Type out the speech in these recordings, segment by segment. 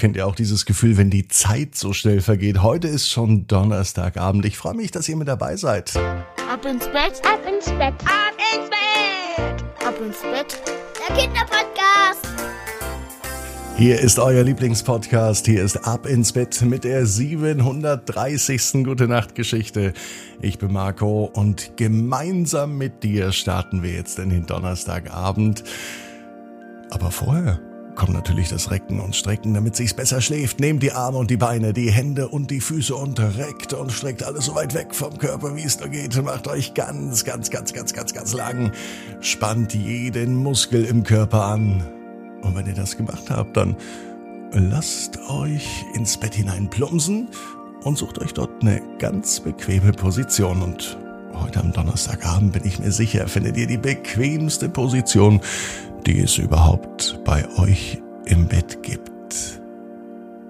Kennt ihr auch dieses Gefühl, wenn die Zeit so schnell vergeht? Heute ist schon Donnerstagabend. Ich freue mich, dass ihr mit dabei seid. Ab ins Bett, ab ins Bett, ab ins Bett, ab ins Bett. Der Kinderpodcast. Hier ist euer Lieblingspodcast. Hier ist Ab ins Bett mit der 730. Gute Nacht Geschichte. Ich bin Marco und gemeinsam mit dir starten wir jetzt in den Donnerstagabend. Aber vorher kommt natürlich das Recken und Strecken, damit sich's besser schläft. Nehmt die Arme und die Beine, die Hände und die Füße und reckt und streckt alles so weit weg vom Körper, wie es nur geht. Macht euch ganz, ganz, ganz, ganz, ganz, ganz lang. Spannt jeden Muskel im Körper an. Und wenn ihr das gemacht habt, dann lasst euch ins Bett hinein plumpsen und sucht euch dort eine ganz bequeme Position. Und heute am Donnerstagabend bin ich mir sicher, findet ihr die bequemste Position, die es überhaupt bei euch im Bett gibt.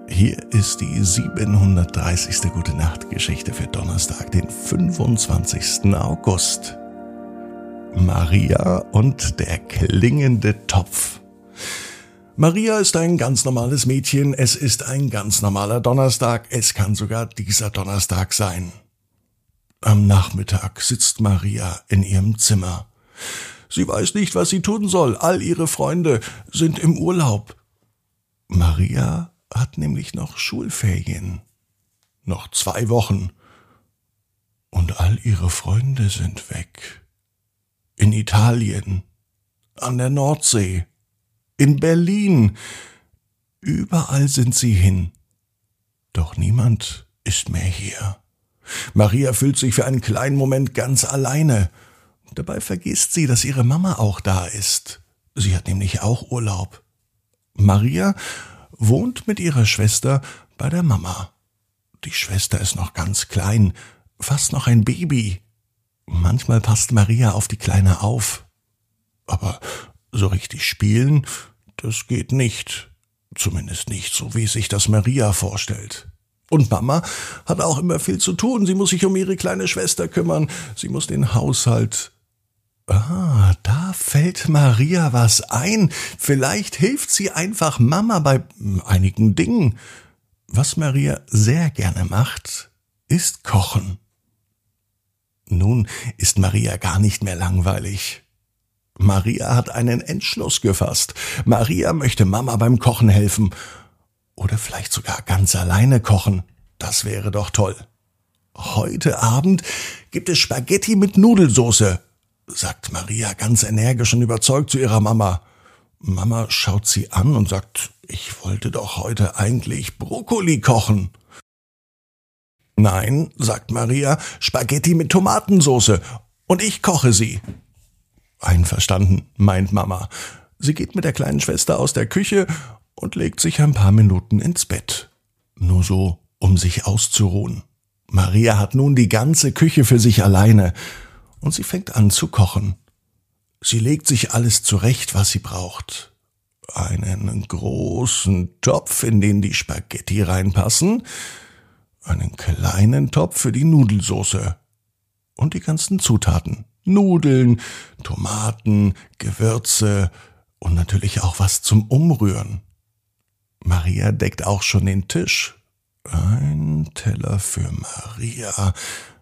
Hier ist die 730. Gute Nacht Geschichte für Donnerstag, den 25. August. Maria und der klingende Topf. Maria ist ein ganz normales Mädchen, es ist ein ganz normaler Donnerstag, es kann sogar dieser Donnerstag sein. Am Nachmittag sitzt Maria in ihrem Zimmer. Sie weiß nicht, was sie tun soll. All ihre Freunde sind im Urlaub. Maria hat nämlich noch Schulferien. Noch zwei Wochen. Und all ihre Freunde sind weg. In Italien, an der Nordsee, in Berlin. Überall sind sie hin. Doch niemand ist mehr hier. Maria fühlt sich für einen kleinen Moment ganz alleine. Dabei vergisst sie, dass ihre Mama auch da ist. Sie hat nämlich auch Urlaub. Maria wohnt mit ihrer Schwester bei der Mama. Die Schwester ist noch ganz klein, fast noch ein Baby. Manchmal passt Maria auf die Kleine auf. Aber so richtig spielen, das geht nicht. Zumindest nicht so, wie sich das Maria vorstellt. Und Mama hat auch immer viel zu tun. Sie muss sich um ihre kleine Schwester kümmern. Sie muss den Haushalt Ah, da fällt Maria was ein. Vielleicht hilft sie einfach Mama bei einigen Dingen. Was Maria sehr gerne macht, ist kochen. Nun ist Maria gar nicht mehr langweilig. Maria hat einen Entschluss gefasst. Maria möchte Mama beim Kochen helfen. Oder vielleicht sogar ganz alleine kochen. Das wäre doch toll. Heute Abend gibt es Spaghetti mit Nudelsoße sagt Maria ganz energisch und überzeugt zu ihrer Mama. Mama schaut sie an und sagt, ich wollte doch heute eigentlich Brokkoli kochen. Nein, sagt Maria, Spaghetti mit Tomatensoße und ich koche sie. Einverstanden, meint Mama. Sie geht mit der kleinen Schwester aus der Küche und legt sich ein paar Minuten ins Bett. Nur so, um sich auszuruhen. Maria hat nun die ganze Küche für sich alleine und sie fängt an zu kochen. Sie legt sich alles zurecht, was sie braucht. Einen großen Topf, in den die Spaghetti reinpassen, einen kleinen Topf für die Nudelsoße und die ganzen Zutaten. Nudeln, Tomaten, Gewürze und natürlich auch was zum Umrühren. Maria deckt auch schon den Tisch. Ein Teller für Maria,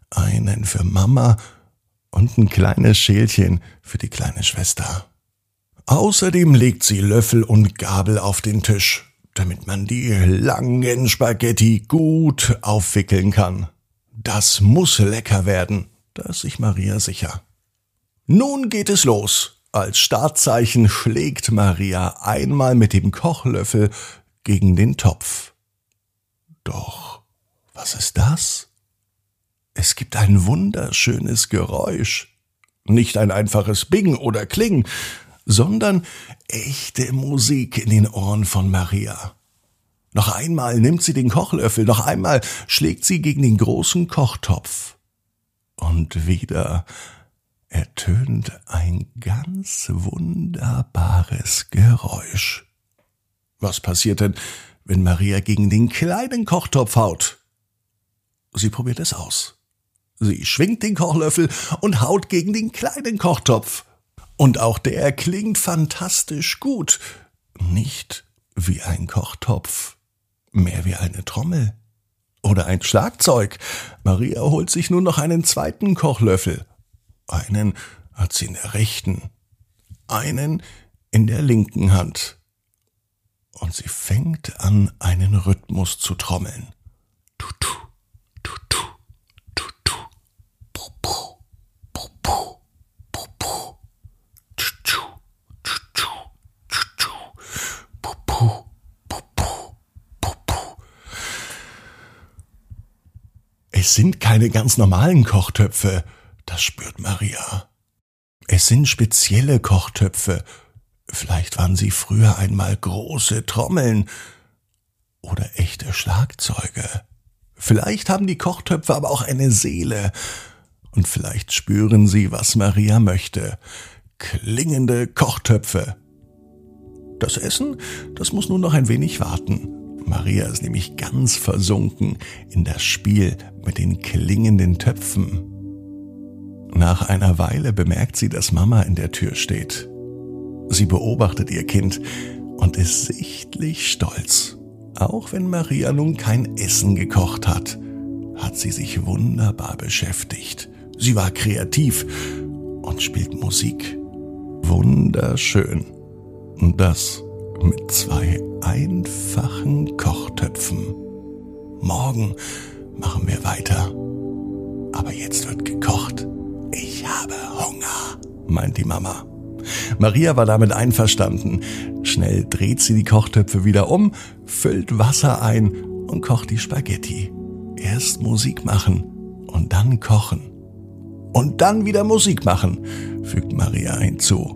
einen für Mama und ein kleines Schälchen für die kleine Schwester. Außerdem legt sie Löffel und Gabel auf den Tisch, damit man die langen Spaghetti gut aufwickeln kann. Das muss lecker werden, da ist sich Maria sicher. Nun geht es los. Als Startzeichen schlägt Maria einmal mit dem Kochlöffel gegen den Topf. Doch, was ist das? Es gibt ein wunderschönes Geräusch. Nicht ein einfaches Bing oder Kling, sondern echte Musik in den Ohren von Maria. Noch einmal nimmt sie den Kochlöffel, noch einmal schlägt sie gegen den großen Kochtopf. Und wieder ertönt ein ganz wunderbares Geräusch. Was passiert denn, wenn Maria gegen den kleinen Kochtopf haut? Sie probiert es aus. Sie schwingt den Kochlöffel und haut gegen den kleinen Kochtopf. Und auch der klingt fantastisch gut. Nicht wie ein Kochtopf, mehr wie eine Trommel. Oder ein Schlagzeug. Maria holt sich nun noch einen zweiten Kochlöffel. Einen hat sie in der rechten, einen in der linken Hand. Und sie fängt an, einen Rhythmus zu trommeln. Tutu, tutu, pupu, pupu, pupu, tutu, tutu, tutu, pupu, pupu, pupu. Es sind keine ganz normalen Kochtöpfe, das spürt Maria. Es sind spezielle Kochtöpfe. Vielleicht waren sie früher einmal große Trommeln oder echte Schlagzeuge. Vielleicht haben die Kochtöpfe aber auch eine Seele. Und vielleicht spüren sie, was Maria möchte. Klingende Kochtöpfe. Das Essen, das muss nun noch ein wenig warten. Maria ist nämlich ganz versunken in das Spiel mit den klingenden Töpfen. Nach einer Weile bemerkt sie, dass Mama in der Tür steht. Sie beobachtet ihr Kind und ist sichtlich stolz. Auch wenn Maria nun kein Essen gekocht hat, hat sie sich wunderbar beschäftigt. Sie war kreativ und spielt Musik. Wunderschön. Und das mit zwei einfachen Kochtöpfen. Morgen machen wir weiter. Aber jetzt wird gekocht. Ich habe Hunger, meint die Mama. Maria war damit einverstanden. Schnell dreht sie die Kochtöpfe wieder um, füllt Wasser ein und kocht die Spaghetti. Erst Musik machen und dann kochen. Und dann wieder Musik machen, fügt Maria hinzu.